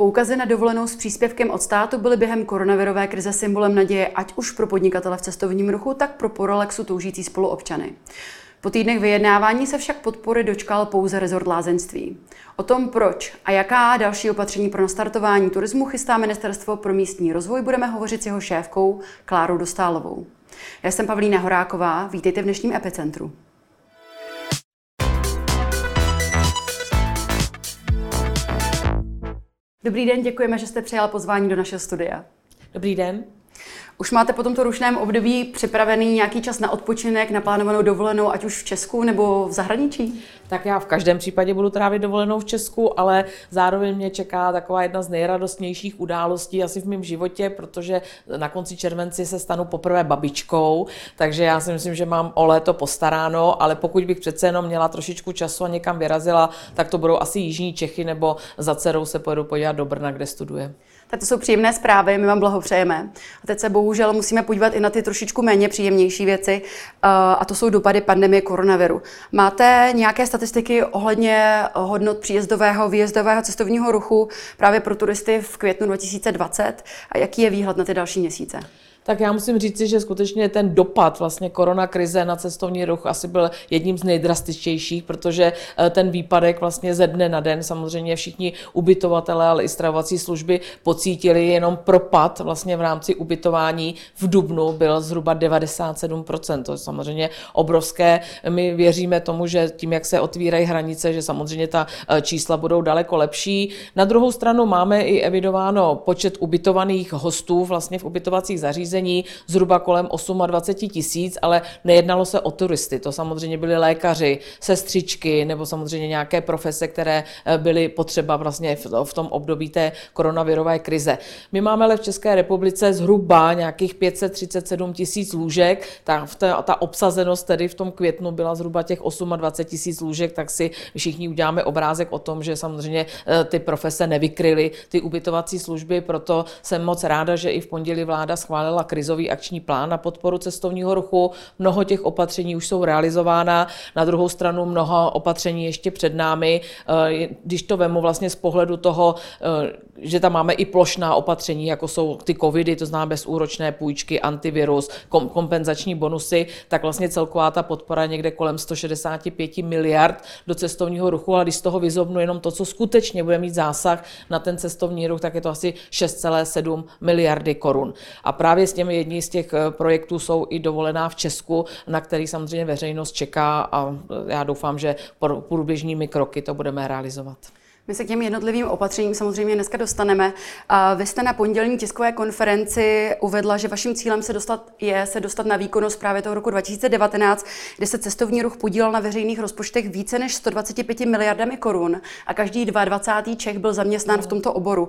Poukazy na dovolenou s příspěvkem od státu byly během koronavirové krize symbolem naděje ať už pro podnikatele v cestovním ruchu, tak pro Porolexu toužící spoluobčany. Po týdnech vyjednávání se však podpory dočkal pouze rezort lázeňství. O tom, proč a jaká další opatření pro nastartování turismu chystá Ministerstvo pro místní rozvoj, budeme hovořit s jeho šéfkou Klárou Dostálovou. Já jsem Pavlína Horáková, vítejte v dnešním epicentru. Dobrý den, děkujeme, že jste přijal pozvání do našeho studia. Dobrý den. Už máte po tomto rušném období připravený nějaký čas na odpočinek, naplánovanou dovolenou, ať už v Česku nebo v zahraničí? Tak já v každém případě budu trávit dovolenou v Česku, ale zároveň mě čeká taková jedna z nejradostnějších událostí asi v mém životě, protože na konci červenci se stanu poprvé babičkou, takže já si myslím, že mám o léto postaráno, ale pokud bych přece jenom měla trošičku času a někam vyrazila, tak to budou asi Jižní Čechy nebo za dcerou se pojedu podívat do Brna, kde studuje. Tak to jsou příjemné zprávy, my vám blahopřejeme. A teď se bohužel musíme podívat i na ty trošičku méně příjemnější věci, eh, a to jsou dopady pandemie koronaviru. Máte nějaké statistiky ohledně hodnot příjezdového, výjezdového cestovního ruchu právě pro turisty v květnu 2020 a jaký je výhled na ty další měsíce? Tak já musím říci, že skutečně ten dopad vlastně korona krize na cestovní ruch asi byl jedním z nejdrastičtějších, protože eh, ten výpadek vlastně ze dne na den samozřejmě všichni ubytovatelé, ale i stravovací služby pocítili jenom propad vlastně v rámci ubytování v Dubnu byl zhruba 97%. To je samozřejmě obrovské. My věříme tomu, že tím, jak se otvírají hranice, že samozřejmě ta eh, čísla budou daleko lepší. Na druhou stranu máme i evidováno počet ubytovaných hostů vlastně v ubytovacích zařízeních zařízení zhruba kolem 28 tisíc, ale nejednalo se o turisty. To samozřejmě byli lékaři, sestřičky nebo samozřejmě nějaké profese, které eh, byly potřeba vlastně v tom období té koronavirové krize. My máme ale v České republice zhruba nějakých 537 tisíc lůžek, ta, ta, ta obsazenost tedy v tom květnu byla zhruba těch 28 tisíc lůžek, tak si všichni uděláme obrázek o tom, že samozřejmě eh, ty profese nevykryly ty ubytovací služby, proto jsem moc ráda, že i v pondělí vláda schválila krizový akční plán na podporu cestovního ruchu. Mnoho těch opatření už jsou realizována, na druhou stranu mnoho opatření ještě před námi. Eh, když to vemu vlastně z pohledu toho, eh, že tam máme i plošná opatření, jako jsou ty covidy, to znamená bezúročné půjčky, antivirus, kompenzační bonusy, tak vlastně celková ta podpora někde kolem 165 miliard do cestovního ruchu, ale když z toho vyzobnu jenom to, co skutečně bude mít zásah na ten cestovní ruch, tak je to asi 6,7 miliardy korun. A právě s těmi jedni z těch eh, projektů jsou i dovolená v Česku, na který samozřejmě veřejnost čeká a eh, já doufám, že průběžnými kroky to budeme realizovat. My se k těm jednotlivým opatřením samozřejmě dneska dostaneme. A vy jste na pondělní tiskové konferenci uvedla, že vaším cílem se dostat, je se dostat na výkonnost právě toho roku 2019, kdy se cestovní ruch podílel na veřejných rozpočtech více než 125 miliardami korun a každý 22. Čech byl zaměstnán v tomto oboru.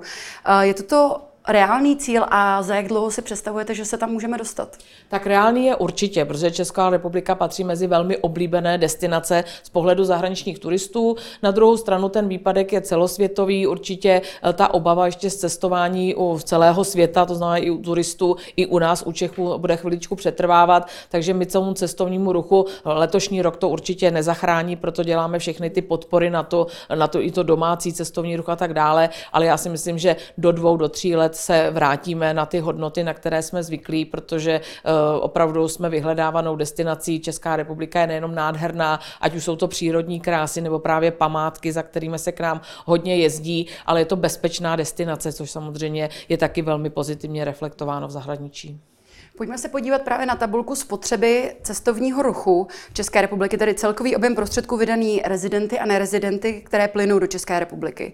Je toto reálný cíl a za jak dlouho si představujete, že se tam můžeme dostat? Tak reálný je určitě, protože Česká republika patří mezi velmi oblíbené destinace z pohledu zahraničních turistů. Na druhou stranu ten výpadek je celosvětový, určitě eh, ta obava ještě z cestování u celého světa, to znamená i u turistů, i u nás, u Čechů, bude chviličku přetrvávat, takže my celému cestovnímu ruchu letošní rok to určitě nezachrání, proto děláme všechny ty podpory na to, na to i to domácí cestovní ruch a tak dále, ale já si myslím, že do dvou, do tří let let se vrátíme na ty hodnoty, na které jsme zvyklí, protože eh, opravdu jsme vyhledávanou destinací. Česká republika je nejenom nádherná, ať už jsou to přírodní krásy nebo právě památky, za kterými se k nám hodně jezdí, ale je to bezpečná destinace, což samozřejmě je taky velmi pozitivně reflektováno v zahraničí. Pojďme se podívat právě na tabulku spotřeby cestovního ruchu České republiky, tedy celkový objem prostředků vydaný rezidenty a nerezidenty, které plynou do České republiky.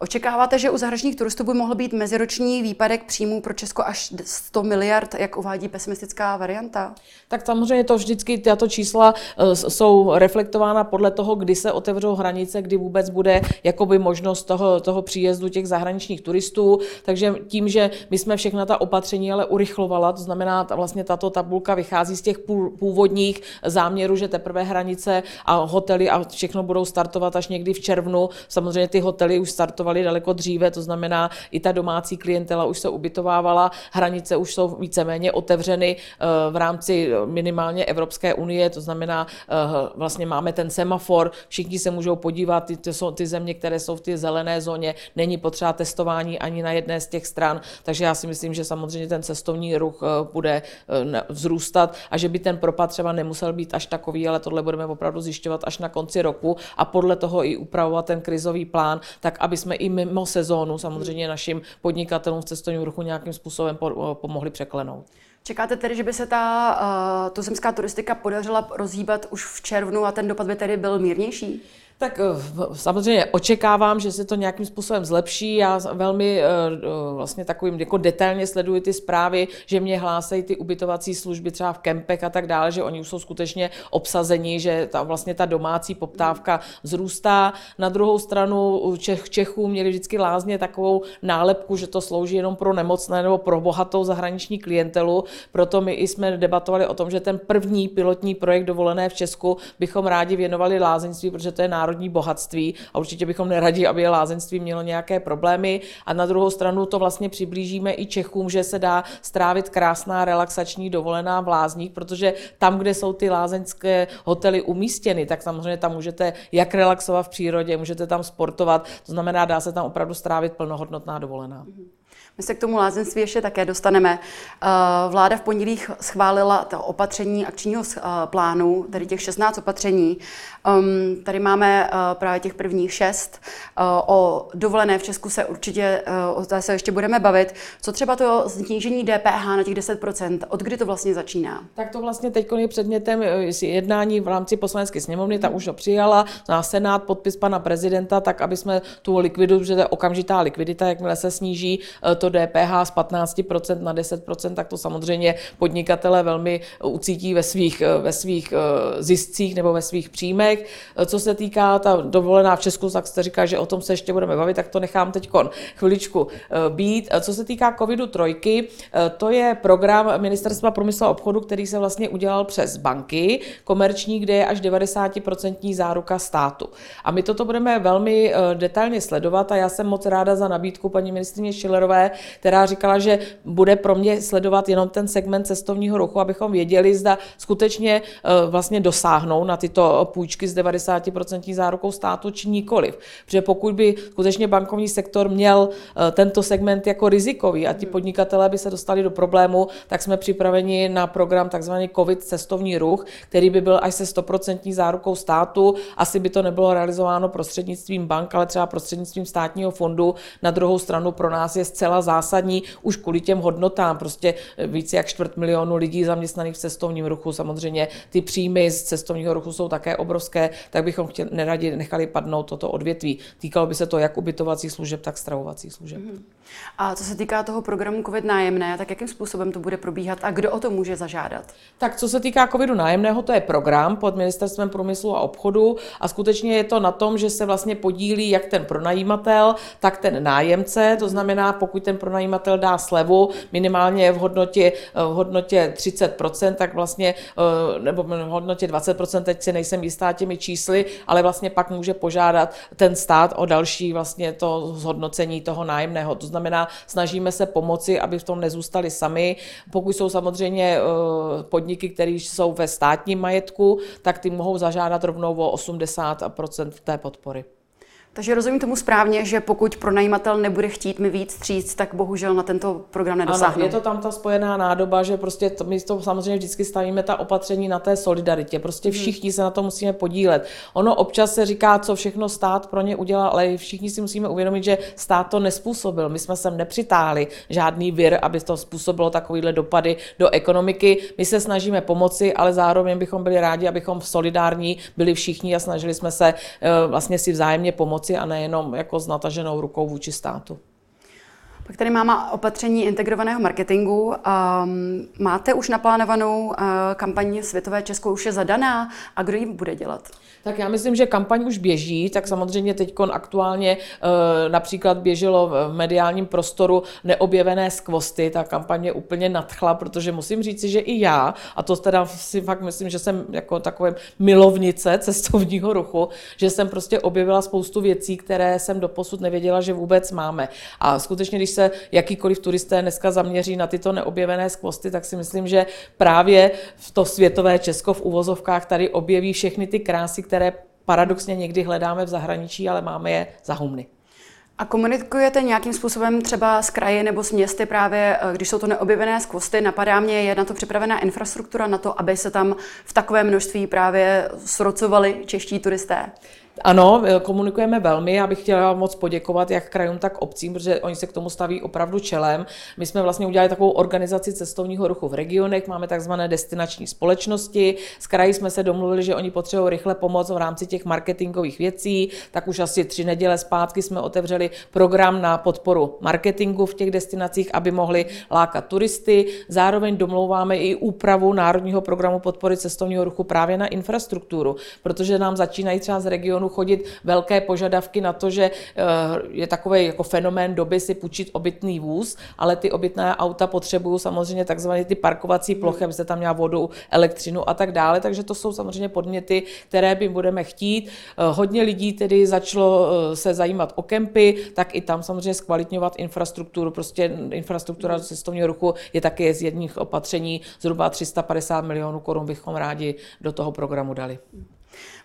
Očekáváte, že u zahraničních turistů by mohl být meziroční výpadek příjmů pro Česko až 100 miliard, jak uvádí pesimistická varianta? Tak samozřejmě to vždycky, tato čísla eh, jsou reflektována podle toho, kdy se otevřou hranice, kdy vůbec bude jakoby možnost toho, toho příjezdu těch zahraničních turistů. Takže tím, že my jsme všechna ta opatření ale urychlovala, to znamená, ta, vlastně tato tabulka vychází z těch původních záměrů, že teprve hranice a hotely a všechno budou startovat až někdy v červnu. Samozřejmě ty hotely už startovaly daleko dříve, to znamená, i ta domácí klientela už se ubytovávala, hranice už jsou víceméně otevřeny eh, v rámci minimálně Evropské unie, to znamená, eh, vlastně máme ten semafor, všichni se můžou podívat, ty, ty jsou ty země, které jsou v té zelené zóně, není potřeba testování ani na jedné z těch stran, takže já si myslím, že samozřejmě ten cestovní ruch eh, bude vzrůstat a že by ten propad třeba nemusel být až takový, ale tohle budeme opravdu zjišťovat až na konci roku a podle toho i upravovat ten krizový plán, tak aby jsme i mimo sezónu samozřejmě našim podnikatelům v cestovním ruchu nějakým způsobem pomohli překlenout. Čekáte tedy, že by se ta uh, tuzemská turistika podařila rozhýbat už v červnu a ten dopad by tedy byl mírnější? Tak eh, samozřejmě očekávám, že se to nějakým způsobem zlepší. Já velmi eh, vlastně takovým jako detailně sleduji ty zprávy, že mě hlásají ty ubytovací služby třeba v kempech a tak dále, že oni už jsou skutečně obsazeni, že ta, vlastně ta domácí poptávka zrůstá. Na druhou stranu Čech, Čechů měli vždycky lázně takovou nálepku, že to slouží jenom pro nemocné nebo pro bohatou zahraniční klientelu. Proto my i jsme debatovali o tom, že ten první pilotní projekt dovolené v Česku bychom rádi věnovali lázeňství, protože to je národní bohatství a určitě bychom neradi, aby lázeňství mělo nějaké problémy. A na druhou stranu to vlastně přiblížíme i Čechům, že se dá strávit krásná relaxační dovolená v lázních, protože tam, kde jsou ty lázeňské hotely umístěny, tak samozřejmě tam můžete jak relaxovat v přírodě, můžete tam sportovat, to znamená, dá se tam opravdu strávit plnohodnotná dovolená. Mm-hmm. My se k tomu lázeňství ještě také dostaneme. Eh, vláda v pondělí schválila to opatření akčního eh, plánu, tedy těch 16 opatření. Ehm, tady máme eh, právě těch prvních šest. O dovolené v Česku se určitě, o té se ještě budeme bavit. Co třeba to snížení DPH na těch 10%? Od kdy to vlastně začíná? Tak to vlastně teď je předmětem jednání v rámci poslanecké sněmovny, ta už ho přijala na Senát, podpis pana prezidenta, tak aby jsme tu likvidu, protože to je okamžitá likvidita, jakmile se sníží to DPH z 15% na 10%, tak to samozřejmě podnikatele velmi ucítí ve svých, ve svých eh, ziscích nebo ve svých příjmech. Co se týká ta dovolená v Česku, tak jste říká, že o tom se ještě budeme bavit, tak to nechám teď chviličku eh, být. Co se týká covidu trojky, eh, to je program Ministerstva průmyslu a obchodu, který se vlastně udělal přes banky komerční, kde je až 90% záruka státu. A my toto budeme velmi detailně sledovat a já jsem moc ráda za nabídku paní ministrině Šilerové, která říkala, že bude pro mě sledovat jenom ten segment cestovního ruchu, abychom věděli, zda skutečně eh, vlastně dosáhnou na tyto půjčky s 90% zárukou státu, či nikoliv. Protože pokud by skutečně bankovní sektor měl eh, tento segment jako rizikový a ti podnikatelé by se dostali do problému, tak jsme připraveni na program tzv. COVID cestovní ruch, který by byl až se 100% zárukou státu. Asi by to nebylo realizováno prostřednictvím bank, ale třeba prostřednictvím státního fondu. Na druhou stranu pro nás je zcela zásadní už kvůli těm hodnotám. Prostě více jak čtvrt milionu lidí zaměstnaných v cestovním ruchu. Samozřejmě ty příjmy z cestovního ruchu jsou také obrovské, tak bychom chtěli, neradi nechali padnout toto odvětví. Týkalo by se to jak ubytovacích služeb, tak stravovacích služeb. Mm-hmm. A co se týká toho programu COVID nájemné, tak jakým způsobem to bude probíhat a kdo o to může zažádat? Tak co se týká COVIDu nájemného, to je program pod Ministerstvem průmyslu a obchodu a skutečně je to na tom, že se vlastně podílí jak ten pronajímatel, tak ten nájemce. To znamená, pokud ten pronajímatel dá slevu minimálně v hodnotě, v hodnotě 30%, tak vlastně, eh, nebo v hodnotě 20%, teď si nejsem jistá těmi čísly, ale vlastně pak může požádat ten stát o další vlastně to zhodnocení toho nájemného. To znamená, snažíme se pomoci, aby v tom nezůstali sami. Pokud jsou samozřejmě eh, podniky, které jsou ve státním majetku, tak ty mohou zažádat rovnou o 80% té podpory. Takže rozumím tomu správně, že pokud pronajímatel nebude chtít mi víc stříct, tak bohužel na tento program nedosáhne. Ano, je to tam ta spojená nádoba, že prostě to, my to samozřejmě vždycky stavíme ta opatření na té solidaritě. Prostě mhm. všichni se na to musíme podílet. Ono občas se říká, co všechno stát pro ně udělal, ale všichni si musíme uvědomit, že stát to nespůsobil. My jsme sem nepřitáhli žádný vir, aby to způsobilo takovýhle dopady do ekonomiky. My se snažíme pomoci, ale zároveň bychom byli rádi, abychom solidární byli všichni a snažili jsme se eh, vlastně si vzájemně pomoci pomoci a nejenom jako s nataženou rukou vůči státu. Pak tady máme opatření integrovaného marketingu. Um, máte už naplánovanou uh, kampaň Světové Česko už je zadaná a kdo ji bude dělat? Tak já myslím, že kampaň už běží, tak samozřejmě teď aktuálně uh, například běželo v mediálním prostoru neobjevené skvosty, ta kampaň je úplně nadchla, protože musím říci, že i já, a to teda si fakt myslím, že jsem jako takové milovnice cestovního ruchu, že jsem prostě objevila spoustu věcí, které jsem doposud nevěděla, že vůbec máme. A skutečně, když se jakýkoliv turisté dneska zaměří na tyto neobjevené skvosty, tak si myslím, že právě v to světové Česko v uvozovkách tady objeví všechny ty krásy, které paradoxně někdy hledáme v zahraničí, ale máme je za humny. A komunikujete nějakým způsobem třeba s kraji nebo s městy právě, eh, když jsou to neobjevené skvosty, napadá mě, je na to připravená infrastruktura na to, aby se tam v takové množství právě srocovali čeští turisté? Ano, e, komunikujeme velmi. Já bych chtěla moc poděkovat jak krajům, tak obcím, protože oni se k tomu staví opravdu čelem. My jsme vlastně udělali takovou organizaci cestovního ruchu v regionech, máme takzvané destinační společnosti. S kraji jsme se domluvili, že oni potřebují rychle pomoc v rámci těch marketingových věcí. Tak už asi tři neděle zpátky jsme otevřeli program na podporu marketingu v těch destinacích, aby mohli lákat turisty. Zároveň domlouváme i úpravu Národního programu podpory cestovního ruchu právě na infrastrukturu, protože nám začínají třeba z regionu regionu chodit velké požadavky na to, že eh, je takový jako fenomén doby si půjčit obytný vůz, ale ty obytné auta potřebují samozřejmě takzvané ty parkovací plochy, aby se tam měla vodu, elektřinu a tak dále, takže to jsou samozřejmě podněty, které by budeme chtít. Eh, hodně lidí tedy začalo eh, se zajímat o kempy, tak i tam samozřejmě zkvalitňovat infrastrukturu, prostě infrastruktura cestovního ruchu je také z jedných opatření, zhruba 350 milionů korun bychom rádi do toho programu dali.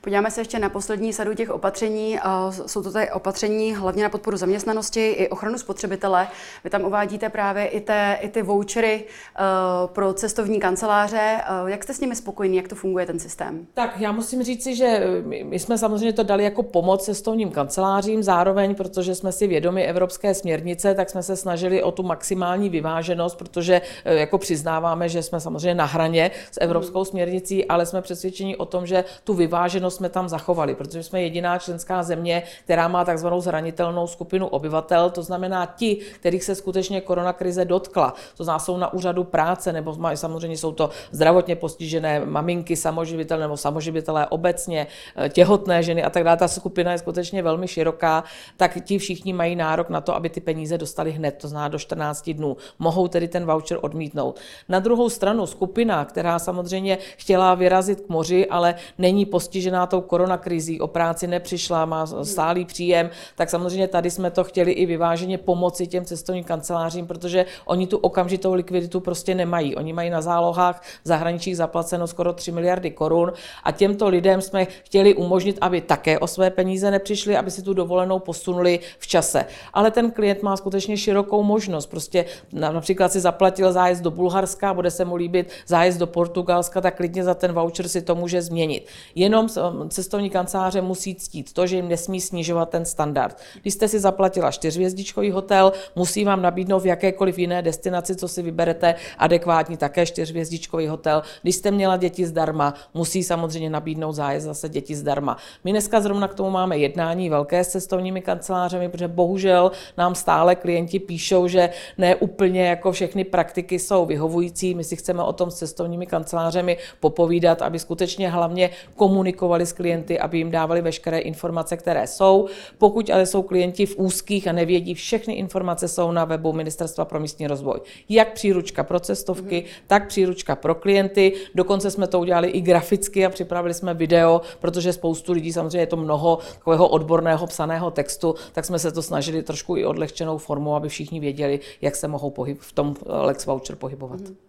Podíváme se ještě na poslední sadu těch opatření. Jsou to tady opatření hlavně na podporu zaměstnanosti i ochranu spotřebitele. Vy tam uvádíte právě i, té, i ty vouchery eh, pro cestovní kanceláře. Eh, jak jste s nimi spokojení, jak to funguje ten systém? Tak já musím říci, že my jsme samozřejmě to dali jako pomoc cestovním kancelářím, zároveň, protože jsme si vědomi evropské směrnice, tak jsme se snažili o tu maximální vyváženost, protože eh, jako přiznáváme, že jsme samozřejmě na hraně s evropskou směrnicí, ale jsme přesvědčeni o tom, že tu vyváženost zranitelnost jsme tam zachovali, protože jsme jediná členská země, která má takzvanou zranitelnou skupinu obyvatel, to znamená ti, kterých se skutečně koronakrize dotkla. To znamená, jsou na úřadu práce, nebo samozřejmě jsou to zdravotně postižené maminky, samoživitelé nebo samoživitelé obecně, eh, těhotné ženy a tak dále. Ta skupina je skutečně velmi široká, tak ti všichni mají nárok na to, aby ty peníze dostali hned, to znamená do 14 dnů. Mohou tedy ten voucher odmítnout. Na druhou stranu skupina, která samozřejmě chtěla vyrazit k moři, ale není postižená postižená tou koronakrizí, o práci nepřišla, má stálý příjem, tak samozřejmě tady jsme to chtěli i vyváženě pomoci těm cestovním kancelářím, protože oni tu okamžitou likviditu prostě nemají. Oni mají na zálohách v zahraničích zaplaceno skoro 3 miliardy korun a těmto lidem jsme chtěli umožnit, aby také o své peníze nepřišli, aby si tu dovolenou posunuli v čase. Ale ten klient má skutečně širokou možnost. Prostě například si zaplatil zájezd do Bulharska, bude se mu líbit zájezd do Portugalska, tak klidně za ten voucher si to může změnit. Jenom cestovní kanceláře musí ctít to, že jim nesmí snižovat ten standard. Když jste si zaplatila čtyřvězdičkový hotel, musí vám nabídnout v jakékoliv jiné destinaci, co si vyberete, adekvátní také čtyřvězdičkový hotel. Když jste měla děti zdarma, musí samozřejmě nabídnout zájezd zase děti zdarma. My dneska zrovna k tomu máme jednání velké s cestovními kancelářemi, protože bohužel nám stále klienti píšou, že ne úplně jako všechny praktiky jsou vyhovující. My si chceme o tom s cestovními kancelářemi popovídat, aby skutečně hlavně komunikovali komunikovali s klienty, aby jim dávali veškeré informace, které jsou. Pokud ale jsou klienti v úzkých a nevědí, všechny informace jsou na webu Ministerstva pro místní rozvoj. Jak příručka pro cestovky, mm-hmm. tak příručka pro klienty. Dokonce jsme to udělali i graficky a připravili jsme video, protože spoustu lidí, samozřejmě je to mnoho takového odborného psaného textu, tak jsme se to snažili trošku i odlehčenou formou, aby všichni věděli, jak se mohou pohyb, v tom Lex Voucher pohybovat. Mm-hmm.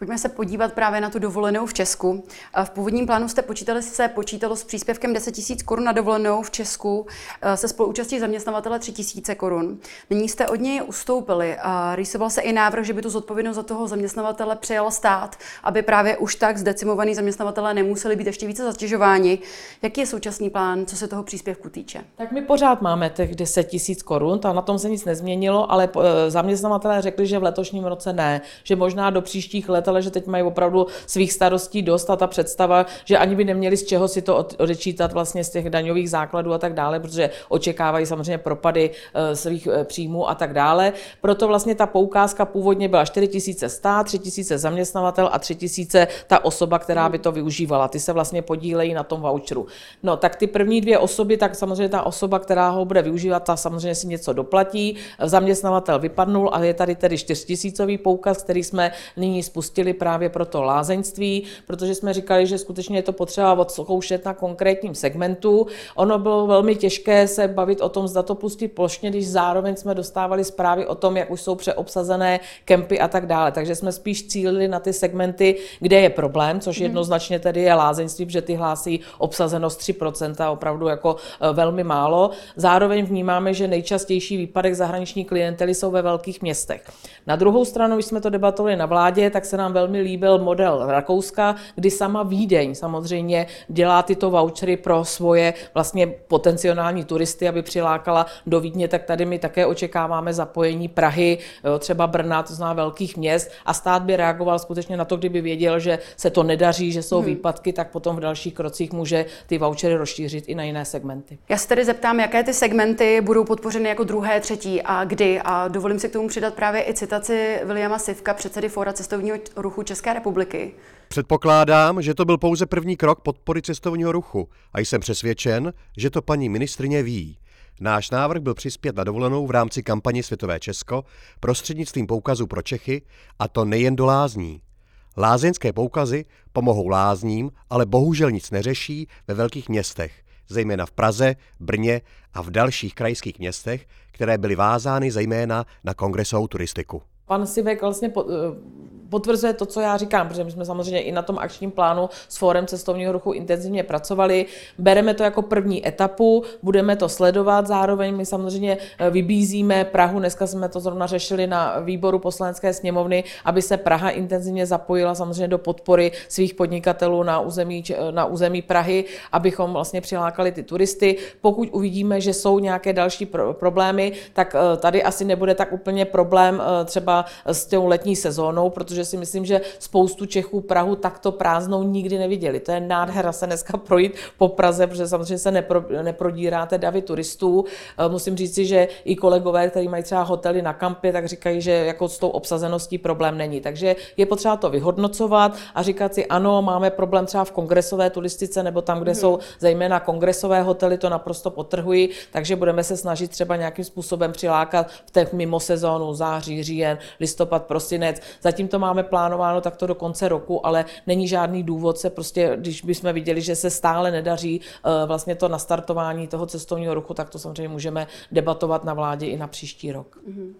Pojďme se podívat právě na tu dovolenou v Česku. V původním plánu jste počítali se počítalo s příspěvkem 10 000 korun na dovolenou v Česku eh, se spoluúčastí zaměstnavatele 3 000 korun. Nyní jste od něj ustoupili a rýsoval se i návrh, že by tu zodpovědnost za toho zaměstnavatele přijal stát, aby právě už tak zdecimovaní zaměstnavatele nemuseli být ještě více zatěžováni. Jaký je současný plán, co se toho příspěvku týče? Tak my pořád máme těch 10 000 korun, na tom se nic nezměnilo, ale eh, zaměstnavatelé řekli, že v letošním roce ne, že možná do příštích let ubytovatele, že teď mají opravdu svých starostí dost a ta představa, že ani by neměli z čeho si to odečítat vlastně z těch daňových základů a tak dále, protože očekávají samozřejmě propady eh, svých eh, příjmů a tak dále. Proto vlastně ta poukázka původně byla 4000 stát, 3000 zaměstnavatel a 3000 ta osoba, která by to využívala. Ty se vlastně podílejí na tom voucheru. No tak ty první dvě osoby, tak samozřejmě ta osoba, která ho bude využívat, ta samozřejmě si něco doplatí. Zaměstnavatel vypadnul a je tady tedy 4000 poukaz, který jsme nyní spustili právě pro to lázeňství, protože jsme říkali, že skutečně je to potřeba odzkoušet na konkrétním segmentu. Ono bylo velmi těžké se bavit o tom, zda to pustit plošně, když zároveň jsme dostávali zprávy o tom, jak už jsou přeobsazené kempy a tak dále. Takže jsme spíš cílili na ty segmenty, kde je problém, což mhm. jednoznačně tedy je lázeňství, protože ty hlásí obsazenost 3%, opravdu jako e, velmi málo. Zároveň vnímáme, že nejčastější výpadek zahraniční klientely jsou ve velkých městech. Na druhou stranu, když jsme to debatovali na vládě, tak se nám velmi líbil model Rakouska, kdy sama Vídeň samozřejmě dělá tyto vouchery pro svoje vlastně potenciální turisty, aby přilákala do Vídně, tak tady my také očekáváme zapojení Prahy, třeba Brna, to znamená velkých měst a stát by reagoval skutečně na to, kdyby věděl, že se to nedaří, že jsou hmm. výpadky, tak potom v dalších krocích může ty vouchery rozšířit i na jiné segmenty. Já se tedy zeptám, jaké ty segmenty budou podpořeny jako druhé, třetí a kdy. A dovolím si k tomu přidat právě i citaci Williama Sivka, předsedy Fóra cestovního ruchu České republiky. Předpokládám, že to byl pouze první krok podpory cestovního ruchu a jsem přesvědčen, že to paní ministrině ví. Náš návrh byl přispět na dovolenou v rámci kampaně Světové Česko prostřednictvím poukazu pro Čechy, a to nejen do lázní. Lázeňské poukazy pomohou lázním, ale bohužel nic neřeší ve velkých městech, zejména v Praze, Brně a v dalších krajských městech, které byly vázány zejména na kongresovou turistiku. Pan Sivek vlastně potvrzuje to, co já říkám, protože my jsme samozřejmě i na tom akčním plánu s Fórem cestovního ruchu intenzivně pracovali. Bereme to jako první etapu, budeme to sledovat, zároveň my samozřejmě eh, vybízíme Prahu, dneska jsme to zrovna řešili na výboru poslanecké sněmovny, aby se Praha intenzivně zapojila samozřejmě do podpory svých podnikatelů na území, na území Prahy, abychom vlastně přilákali ty turisty. Pokud uvidíme, že jsou nějaké další problémy, tak eh, tady asi nebude tak úplně problém eh, třeba s tou letní sezónou, protože si myslím, že spoustu Čechů Prahu takto prázdnou nikdy neviděli. To je nádhera se dneska projít po Praze, protože samozřejmě se nepro, neprodíráte davy turistů. Eh, musím říct si, že i kolegové, kteří mají třeba hotely na kampě, tak říkají, že jako s tou obsazeností problém není. Takže je potřeba to vyhodnocovat a říkat si, ano, máme problém třeba v kongresové turistice nebo tam, kde hmm. jsou zejména kongresové hotely, to naprosto potrhují, takže budeme se snažit třeba nějakým způsobem přilákat v té mimo sezónu, září, říjen, listopad, prosinec. Zatím to má máme plánováno takto do konce roku, ale není žádný důvod se prostě, když bychom viděli, že se stále nedaří eh, vlastně to nastartování toho cestovního ruchu, tak to samozřejmě můžeme debatovat na vládě i na příští rok. Mm-hmm.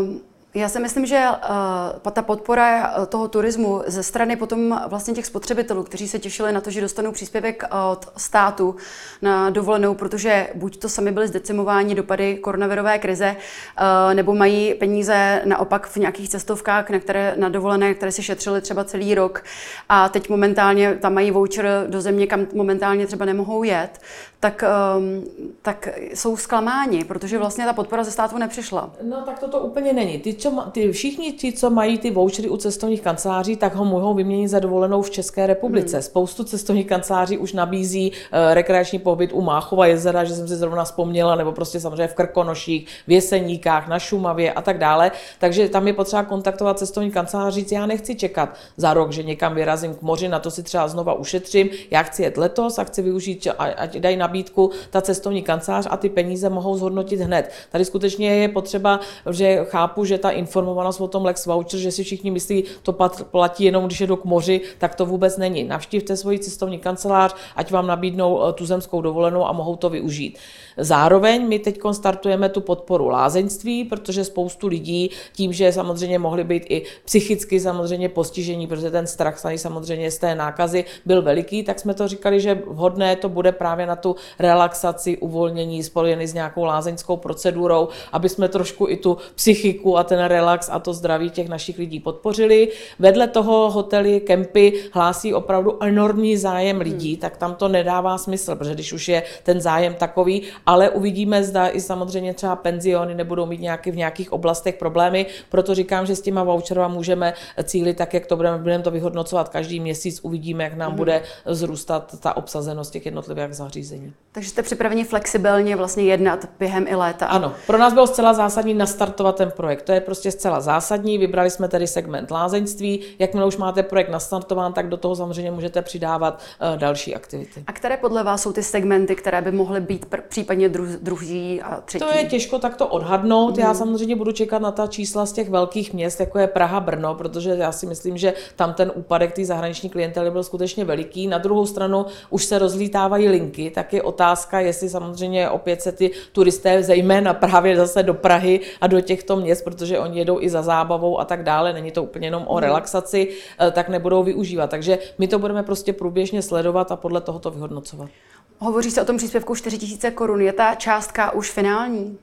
Um... Já si myslím, že uh, ta podpora eh, toho turismu ze strany potom vlastně těch spotřebitelů, kteří se těšili na to, že dostanou příspěvek od státu na dovolenou, protože buď to sami byli zdecimováni dopady koronavirové krize, uh, nebo mají peníze naopak v nějakých cestovkách, na, které, na dovolené, které si šetřili třeba celý rok a teď momentálně tam mají voucher do země, kam momentálně třeba nemohou jet, tak, um, tak jsou zklamáni, protože vlastně ta podpora ze státu nepřišla. No tak to to úplně není. Ty, čo, ty všichni ti, co mají ty vouchery u cestovních kanceláří, tak ho mohou vyměnit za dovolenou v České republice. Hmm. Spoustu cestovních kanceláří už nabízí uh, rekreační pobyt u Máchova jezera, že jsem si zrovna vzpomněla, nebo prostě samozřejmě v Krkonoších, v Jeseníkách, na Šumavě a tak dále. Takže tam je potřeba kontaktovat cestovní kancelář, říct, já nechci čekat za rok, že někam vyrazím k moři, na to si třeba znova ušetřím, já chci jet letos a chci využít, ať dají na nabídku ta cestovní kancelář a ty peníze mohou zhodnotit hned. Tady skutečně je potřeba, že chápu, že ta informovanost o tom Lex Voucher, že si všichni myslí, to platí jenom, když jedu k moři, tak to vůbec není. Navštívte svoji cestovní kancelář, ať vám nabídnou eh, tu zemskou dovolenou a mohou to využít. Zároveň my teď startujeme tu podporu lázeňství, protože spoustu lidí tím, že samozřejmě mohli být i psychicky samozřejmě postižení, protože ten strach samozřejmě z té nákazy byl veliký, tak jsme to říkali, že vhodné to bude právě na tu relaxaci, uvolnění spojený s nějakou lázeňskou procedurou, aby jsme trošku i tu psychiku a ten ten relax a to zdraví těch našich lidí podpořili. Vedle toho hotely, kempy hlásí opravdu enormní zájem lidí, hmm. tak tam to nedává smysl, protože když už je ten zájem takový, ale uvidíme, zda i samozřejmě třeba penziony nebudou mít nějaký, v nějakých oblastech problémy, proto říkám, že s těma voucherama můžeme cílit tak, jak to budeme, budeme to vyhodnocovat každý měsíc, uvidíme, jak nám hmm. bude zrůstat ta obsazenost těch jednotlivých zařízení. Takže jste připraveni flexibilně vlastně jednat během i léta? Ano, pro nás bylo zcela zásadní nastartovat ten projekt. To je prostě zcela zásadní. Vybrali jsme tedy segment lázeňství. Jakmile už máte projekt nastartován, tak do toho samozřejmě můžete přidávat uh, další aktivity. A které podle vás jsou ty segmenty, které by mohly být pr- případně dru- druhý a třetí? To je těžko takto odhadnout. Mm. Já mhm. samozřejmě budu čekat na ta čísla z těch velkých měst, jako je Praha, Brno, protože já si myslím, že tam ten úpadek té zahraniční klientely byl skutečně veliký. Na druhou stranu už se rozlítávají linky, tak je otázka, jestli samozřejmě opět se ty turisté zejména právě zase do Prahy a do těchto měst, protože oni jedou i za zábavou a tak dále, není to úplně jenom o mhm. relaxaci, eh, tak nebudou využívat. Takže my to budeme prostě průběžně sledovat a podle toho to vyhodnocovat. Hovoří se o tom příspěvku 4 000 korun. Je ta částka už finální?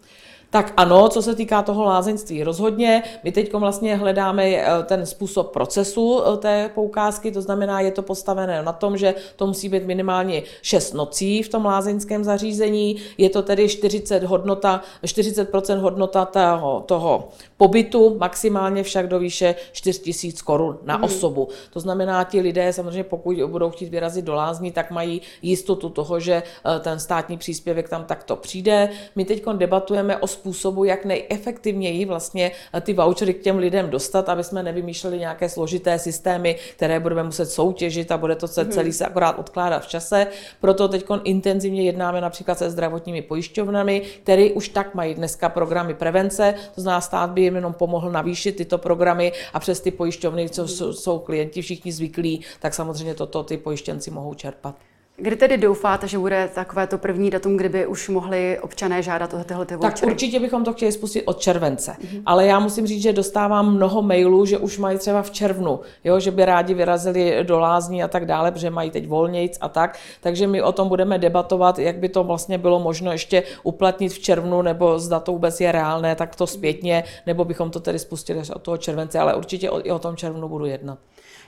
Tak ano, co se týká toho lázeňství, rozhodně. My teď vlastně hledáme eh, ten způsob procesu eh, té poukázky, to znamená, je to postavené na tom, že to musí být minimálně 6 nocí v tom lázeňském zařízení, je to tedy 40 hodnota, 40% hodnota toho, toho pobytu, maximálně však do výše 4 000 korun na hmm. osobu. To znamená, ti lidé samozřejmě, pokud budou chtít vyrazit do lázní, tak mají jistotu toho, že eh, ten státní příspěvek tam takto přijde. My teď debatujeme o způsobu, jak nejefektivněji vlastně eh, ty vouchery k těm lidem dostat, aby jsme nevymýšleli nějaké složité systémy, které budeme muset soutěžit a bude to se mhm. celý se akorát odkládat v čase. Proto teď intenzivně jednáme například se zdravotními pojišťovnami, které už tak mají dneska programy prevence, to znamená stát by jim jenom pomohl navýšit tyto programy a přes ty pojišťovny, co jsou klienti všichni zvyklí, tak samozřejmě toto ty pojištěnci mohou čerpat. Kdy tedy doufáte, že bude takové to první datum, kdyby už mohli občané žádat o tyhle ty Tak určitě bychom to chtěli spustit od července. Mm-hmm. Ale já musím říct, že dostávám mnoho mailů, že už mají třeba v červnu, jo, že by rádi vyrazili do lázní a tak dále, protože mají teď volnějc a tak. Takže my o tom budeme debatovat, jak by to vlastně bylo možno ještě uplatnit v červnu, nebo zda to vůbec je reálné, tak to zpětně, nebo bychom to tedy spustili až od toho července, ale určitě i o tom červnu budu jednat.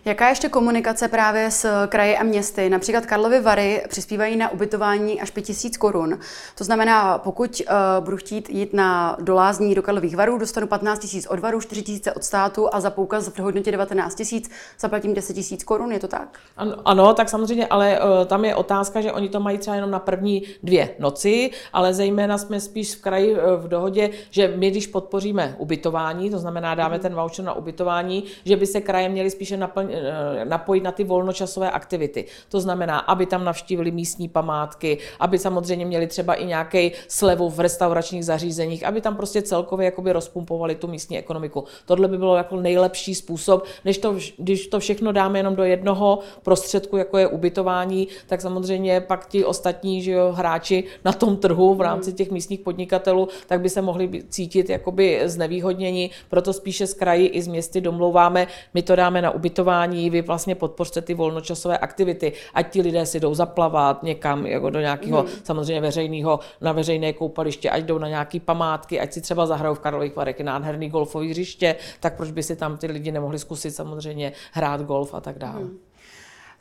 Jaká je ještě komunikace právě s kraji a městy? Například Karlovy Vary přispívají na ubytování až 5000 korun. To znamená, pokud uh, budu chtít jít na dolázní do Karlových Varů, dostanu 15 000 od Varu, 4 000 od státu a za poukaz v hodnotě 19 000 zaplatím 10 000 korun, je to tak? Ano, ano tak samozřejmě, ale uh, tam je otázka, že oni to mají třeba jenom na první dvě noci, ale zejména jsme spíš v kraji uh, v dohodě, že my, když podpoříme ubytování, to znamená dáme mm. ten voucher na ubytování, že by se kraje měly spíše naplnit napojit na ty volnočasové aktivity. To znamená, aby tam navštívili místní památky, aby samozřejmě měli třeba i nějaký slevu v restauračních zařízeních, aby tam prostě celkově jakoby rozpumpovali tu místní ekonomiku. Tohle by bylo jako nejlepší způsob, než to, když to všechno dáme jenom do jednoho prostředku, jako je ubytování, tak samozřejmě pak ti ostatní že jo, hráči na tom trhu v rámci těch místních podnikatelů, tak by se mohli cítit jakoby znevýhodnění, proto spíše z kraji i z městy domlouváme, my to dáme na ubytování, vzdělávání, vy vlastně podpořte ty volnočasové aktivity, ať ti lidé si jdou zaplavat někam jako do nějakého mm. samozřejmě veřejného, na veřejné koupaliště, ať jdou na nějaké památky, ať si třeba zahrajou v Karlových Varech nádherný golfový hřiště, tak proč by si tam ty lidi nemohli zkusit samozřejmě hrát golf a tak dále. Mm.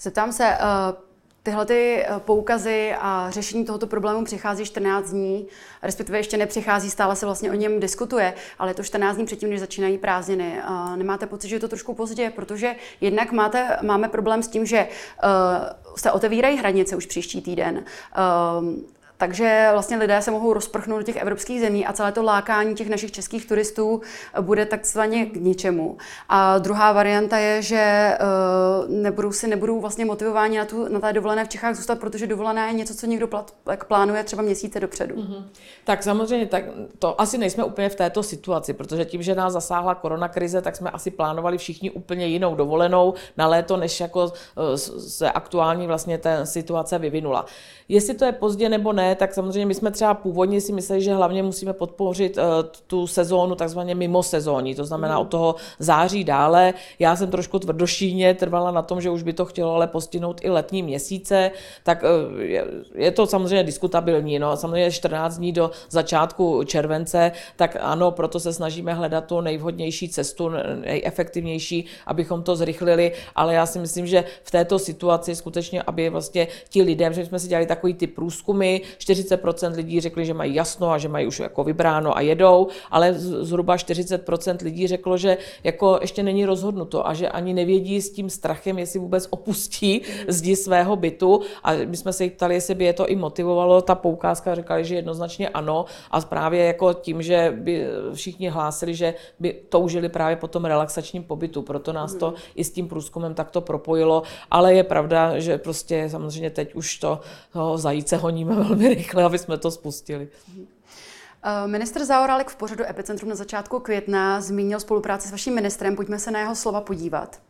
Zeptám se, uh Tyhle ty eh, poukazy a řešení tohoto problému přichází 14 dní, respektive ještě nepřichází, stále se vlastně o něm diskutuje, ale je to 14 dní předtím, než začínají prázdniny. A nemáte pocit, že je to trošku pozdě, protože jednak máte, máme problém s tím, že uh, se otevírají hranice už příští týden. Uh, takže vlastně lidé se mohou rozprchnout do těch evropských zemí a celé to lákání těch našich českých turistů bude takzvaně k ničemu. A druhá varianta je, že uh, nebudou si nebudou vlastně motivováni na, tu, na té dovolené v Čechách zůstat, protože dovolená je něco, co někdo plat, plánuje třeba měsíce dopředu. Mm-hmm. Tak samozřejmě, tak to asi nejsme úplně v této situaci, protože tím, že nás zasáhla koronakrize, tak jsme asi plánovali všichni úplně jinou dovolenou na léto, než jako se aktuální vlastně ta situace vyvinula. Jestli to je pozdě nebo ne, tak samozřejmě my jsme třeba původně si mysleli, že hlavně musíme podpořit uh, tu sezónu takzvaně mimo sezóní, to znamená mm. od toho září dále. Já jsem trošku tvrdošíně trvala na tom, že už by to chtělo ale postihnout i letní měsíce, tak uh, je, je to samozřejmě diskutabilní. No. Samozřejmě 14 dní do začátku července, tak ano, proto se snažíme hledat tu nejvhodnější cestu, nejefektivnější, abychom to zrychlili, ale já si myslím, že v této situaci skutečně, aby vlastně ti lidé, že jsme si dělali takový ty průzkumy, 40% lidí řekli, že mají jasno a že mají už jako vybráno a jedou, ale zhruba 40% lidí řeklo, že jako ještě není rozhodnuto a že ani nevědí s tím strachem, jestli vůbec opustí zdi svého bytu. A my jsme se jich ptali, jestli by je to i motivovalo, ta poukázka říkali, že jednoznačně ano. A právě jako tím, že by všichni hlásili, že by toužili právě po tom relaxačním pobytu, proto nás to i s tím průzkumem takto propojilo, ale je pravda, že prostě samozřejmě teď už to toho zajíce honíme velmi rychle, aby jsme to spustili. Eh, ministr Zaorálek v pořadu Epicentrum na začátku května zmínil spolupráci s vaším ministrem. Pojďme se na jeho slova podívat.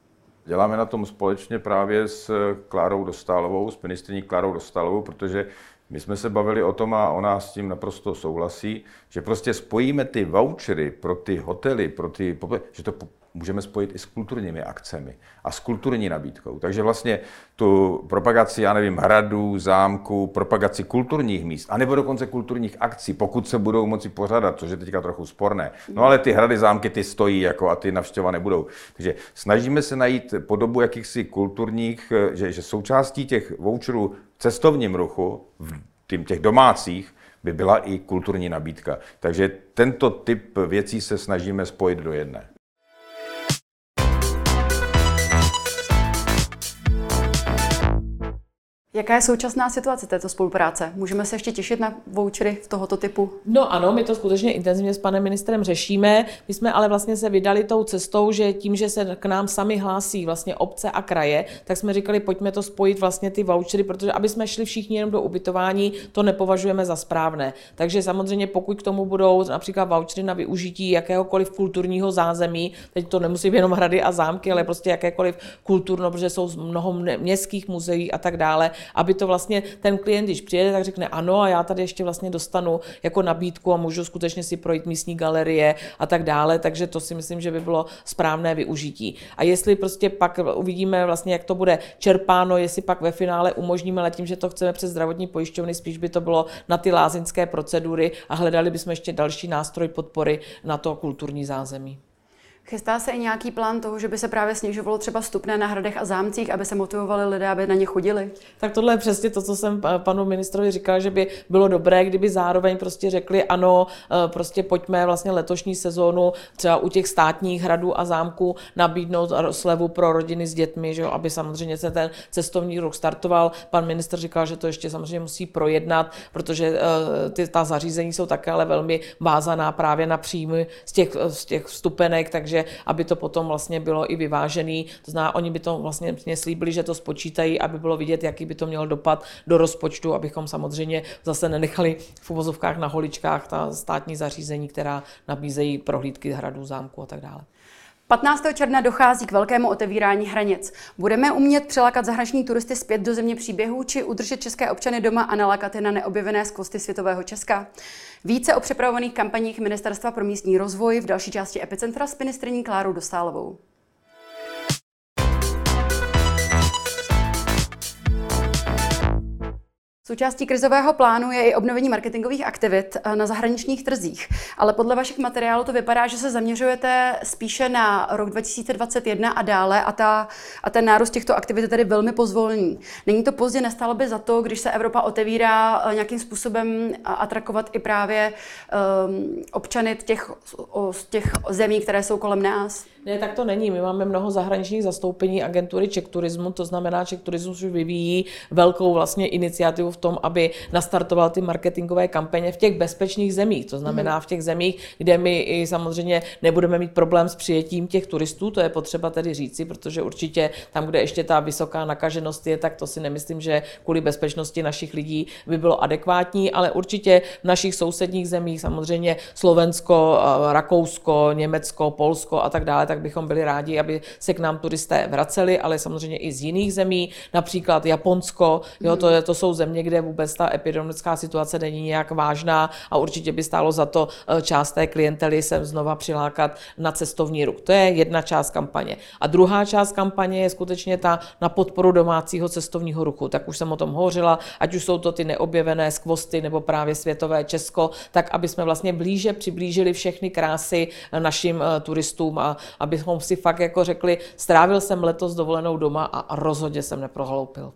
Děláme na tom společně právě s Klárou Dostálovou, s ministrní Klárou Dostálovou, protože my jsme se bavili o tom a ona s tím naprosto souhlasí, že prostě spojíme ty vouchery pro ty hotely, pro ty, že to můžeme spojit i s kulturními akcemi a s kulturní nabídkou. Takže vlastně tu propagaci, já nevím, hradů, zámků, propagaci kulturních míst, anebo dokonce kulturních akcí, pokud se budou moci pořádat, což je teďka trochu sporné. No ale ty hrady, zámky, ty stojí jako a ty navštěvované budou. Takže snažíme se najít podobu jakýchsi kulturních, že, že součástí těch voucherů cestovním ruchu, v těch domácích, by byla i kulturní nabídka. Takže tento typ věcí se snažíme spojit do jedné. Jaká je současná situace této spolupráce? Můžeme se ještě těšit na vouchery v tohoto typu? No ano, my to skutečně intenzivně s panem ministrem řešíme. My jsme ale vlastně se vydali tou cestou, že tím, že se k nám sami hlásí vlastně obce a kraje, tak jsme říkali, pojďme to spojit vlastně ty vouchery, protože aby jsme šli všichni jenom do ubytování, to nepovažujeme za správné. Takže samozřejmě pokud k tomu budou například vouchery na využití jakéhokoliv kulturního zázemí, teď to nemusí být jenom hrady a zámky, ale prostě jakékoliv kulturno, protože jsou mnoho městských muzeí a tak dále, aby to vlastně ten klient, když přijede, tak řekne ano a já tady ještě vlastně dostanu jako nabídku a můžu skutečně si projít místní galerie a tak dále, takže to si myslím, že by bylo správné využití. A jestli prostě pak uvidíme vlastně, jak to bude čerpáno, jestli pak ve finále umožníme, ale tím, že to chceme přes zdravotní pojišťovny, spíš by to bylo na ty lázeňské procedury a hledali bychom ještě další nástroj podpory na to kulturní zázemí. Chystá se i nějaký plán toho, že by se právě snižovalo třeba stupné na hradech a zámcích, aby se motivovali lidé, aby na ně chodili? Tak tohle je přesně to, co jsem panu ministrovi říkal, že by bylo dobré, kdyby zároveň prostě řekli ano, eh, prostě pojďme vlastně letošní sezónu třeba u těch státních hradů a zámků nabídnout slevu pro rodiny s dětmi, že jo, aby samozřejmě se ten cestovní ruch startoval. Pan ministr říkal, že to ještě samozřejmě musí projednat, protože eh, ty, ta zařízení jsou také ale velmi vázaná právě na příjmy z těch, z těch vstupenek, takže takže aby to potom vlastně bylo i vyvážený. To znamená, oni by to vlastně mě slíbili, že to spočítají, aby bylo vidět, jaký by to měl dopad do rozpočtu, abychom samozřejmě zase nenechali v uvozovkách na holičkách ta státní zařízení, která nabízejí prohlídky hradů, zámku a tak dále. 15. června dochází k velkému otevírání hranic. Budeme umět přilákat zahraniční turisty zpět do země příběhů či udržet české občany doma a nalákat je na neobjevené skvosty světového Česka? Více o připravovaných kampaních Ministerstva pro místní rozvoj v další části Epicentra s ministrní Klárou Dostálovou. Součástí krizového plánu je i obnovení marketingových aktivit eh, na zahraničních trzích, ale podle vašich materiálů to vypadá, že se zaměřujete spíše na rok 2021 a dále a, ta, a ten nárůst těchto aktivit je tedy velmi pozvolný. Není to pozdě, nestalo by za to, když se Evropa otevírá eh, nějakým způsobem atrakovat i právě um, občany těch, těch zemí, které jsou kolem nás? Ne, tak to není. My máme mnoho zahraničních zastoupení agentury Czech Turismu, to znamená, že Turismus už vyvíjí velkou vlastně iniciativu v tom, aby nastartoval ty marketingové kampaně v těch bezpečných zemích. To znamená mhm. v těch zemích, kde my i samozřejmě nebudeme mít problém s přijetím těch turistů, to je potřeba tedy říci, protože určitě tam, kde ještě ta vysoká nakaženost je, tak to si nemyslím, že kvůli bezpečnosti našich lidí by bylo adekvátní, ale určitě v našich sousedních zemích, samozřejmě Slovensko, Rakousko, Německo, Polsko a tak dále, tak bychom byli rádi, aby se k nám turisté vraceli, ale samozřejmě i z jiných zemí, například Japonsko, jo, to, je, to jsou země, kde vůbec ta epidemická situace není nějak vážná a určitě by stálo za to eh, část té klientely sem znova přilákat na cestovní ruch. To je jedna část kampaně. A druhá část kampaně je skutečně ta na podporu domácího cestovního ruchu. Tak už jsem o tom hovořila, ať už jsou to ty neobjevené skvosty nebo právě světové Česko, tak aby jsme vlastně blíže přiblížili všechny krásy eh, našim eh, turistům a abychom si fakt jako řekli, strávil jsem letos dovolenou doma a rozhodně jsem neprohloupil.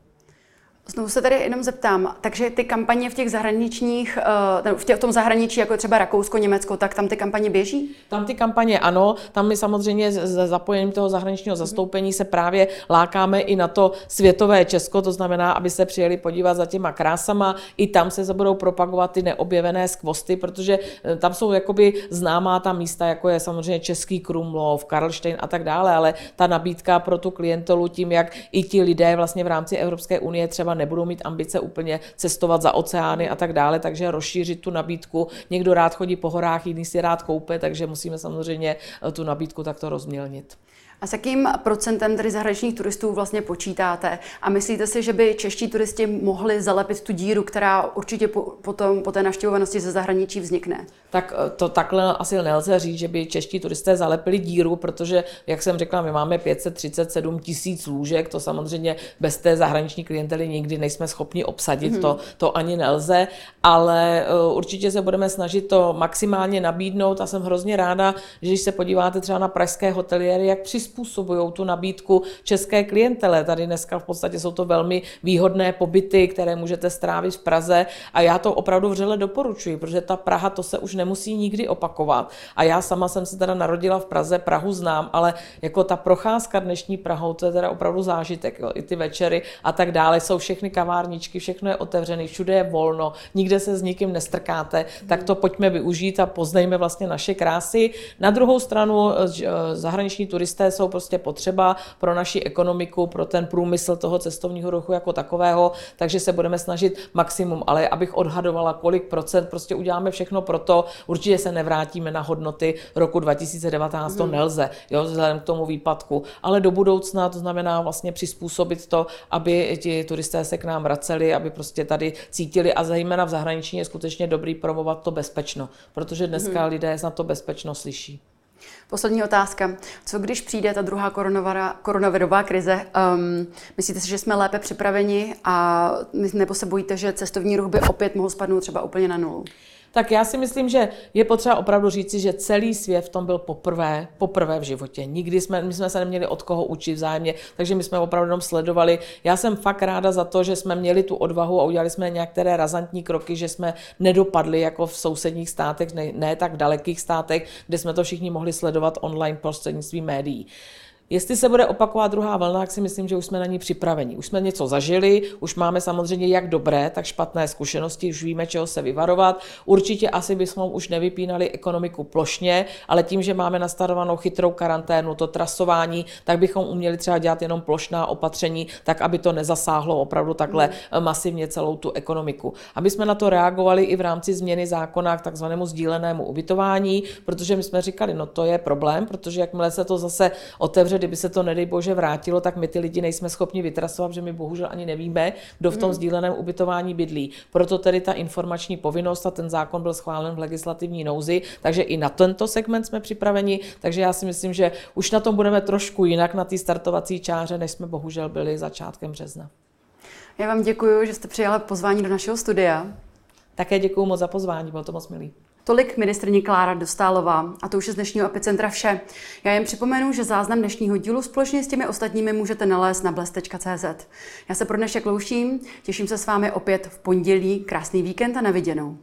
Znovu se tady jenom zeptám, takže ty kampaně v těch zahraničních, eh, v, těch, v tom zahraničí, jako třeba Rakousko, Německo, tak tam ty kampaně běží? Tam ty kampaně ano, tam my samozřejmě s zapojením toho zahraničního zastoupení se právě lákáme i na to světové Česko, to znamená, aby se přijeli podívat za těma krásama, i tam se budou propagovat ty neobjevené skvosty, protože eh, tam jsou jakoby známá ta místa, jako je samozřejmě Český Krumlov, Karlštejn a tak dále, ale ta nabídka pro tu klientelu tím, jak i ti lidé vlastně v rámci Evropské unie třeba nebudou mít ambice úplně cestovat za oceány a tak dále, takže rozšířit tu nabídku. Někdo rád chodí po horách, jiný si rád koupe, takže musíme samozřejmě eh, tu nabídku takto rozmělnit. A s jakým procentem tedy zahraničních turistů vlastně počítáte? A myslíte si, že by čeští turisti mohli zalepit tu díru, která určitě po, potom, po té navštěvovanosti ze zahraničí vznikne? Tak eh, to takhle asi nelze říct, že by čeští turisté zalepili díru, protože, jak jsem řekla, my máme 537 tisíc lůžek, to samozřejmě bez té zahraniční klientely nikdy nejsme schopni obsadit, mm-hmm. to, to ani nelze, ale eh, určitě se budeme snažit to maximálně nabídnout a jsem hrozně ráda, že když se podíváte třeba na pražské hoteliéry, jak při přizpůsobují tu nabídku české klientele. Tady dneska v podstatě jsou to velmi výhodné pobyty, které můžete strávit v Praze a já to opravdu vřele doporučuji, protože ta Praha to se už nemusí nikdy opakovat. A já sama jsem se teda narodila v Praze, Prahu znám, ale jako ta procházka dnešní Prahou, to je teda opravdu zážitek. Jo. I ty večery a tak dále jsou všechny kavárničky, všechno je otevřené, všude je volno, nikde se s nikým nestrkáte, tak to pojďme využít a poznejme vlastně naše krásy. Na druhou stranu eh, eh, zahraniční turisté jsou prostě potřeba pro naši ekonomiku, pro ten průmysl toho cestovního ruchu jako takového, takže se budeme snažit maximum, ale abych odhadovala, kolik procent, prostě uděláme všechno pro to, určitě se nevrátíme na hodnoty roku 2019, to hmm. nelze, jo, vzhledem k tomu výpadku, ale do budoucna to znamená vlastně přizpůsobit to, aby ti turisté se k nám vraceli, aby prostě tady cítili a zejména v zahraničí je skutečně dobrý promovat to bezpečno, protože dneska hmm. lidé na to bezpečno slyší. Poslední otázka. Co když přijde ta druhá koronavirová krize? Um, myslíte si, že jsme lépe připraveni a nebo se bojíte, že cestovní ruch by opět mohl spadnout třeba úplně na nulu? Tak já si myslím, že je potřeba opravdu říci, že celý svět v tom byl poprvé, poprvé v životě. Nikdy jsme, my jsme se neměli od koho učit vzájemně, takže my jsme opravdu jenom sledovali. Já jsem fakt ráda za to, že jsme měli tu odvahu a udělali jsme některé razantní kroky, že jsme nedopadli jako v sousedních státech, ne, ne tak v dalekých státech, kde jsme to všichni mohli sledovat online prostřednictvím médií. Jestli se bude opakovat druhá vlna, tak si myslím, že už jsme na ní připraveni. Už jsme něco zažili, už máme samozřejmě jak dobré, tak špatné zkušenosti, už víme, čeho se vyvarovat. Určitě asi bychom už nevypínali ekonomiku plošně, ale tím, že máme nastarovanou chytrou karanténu, to trasování, tak bychom uměli třeba dělat jenom plošná opatření, tak aby to nezasáhlo opravdu takhle mm. masivně celou tu ekonomiku. Aby jsme na to reagovali i v rámci změny zákona k takzvanému sdílenému ubytování, protože my jsme říkali, no to je problém, protože jakmile se to zase otevře kdyby se to, nedej bože, vrátilo, tak my ty lidi nejsme schopni vytrasovat, že my bohužel ani nevíme, kdo v tom mm. sdíleném ubytování bydlí. Proto tedy ta informační povinnost a ten zákon byl schválen v legislativní nouzi, takže i na tento segment jsme připraveni, takže já si myslím, že už na tom budeme trošku jinak na té startovací čáře, než jsme bohužel byli začátkem března. Já vám děkuji, že jste přijala pozvání do našeho studia. Také děkuji moc za pozvání, bylo to moc milý. Tolik ministrní Klára Dostálová. A to už je z dnešního Epicentra vše. Já jen připomenu, že záznam dnešního dílu společně s těmi ostatními můžete nalézt na bles.cz. Já se pro dnešek louším, těším se s vámi opět v pondělí. Krásný víkend a na viděnou.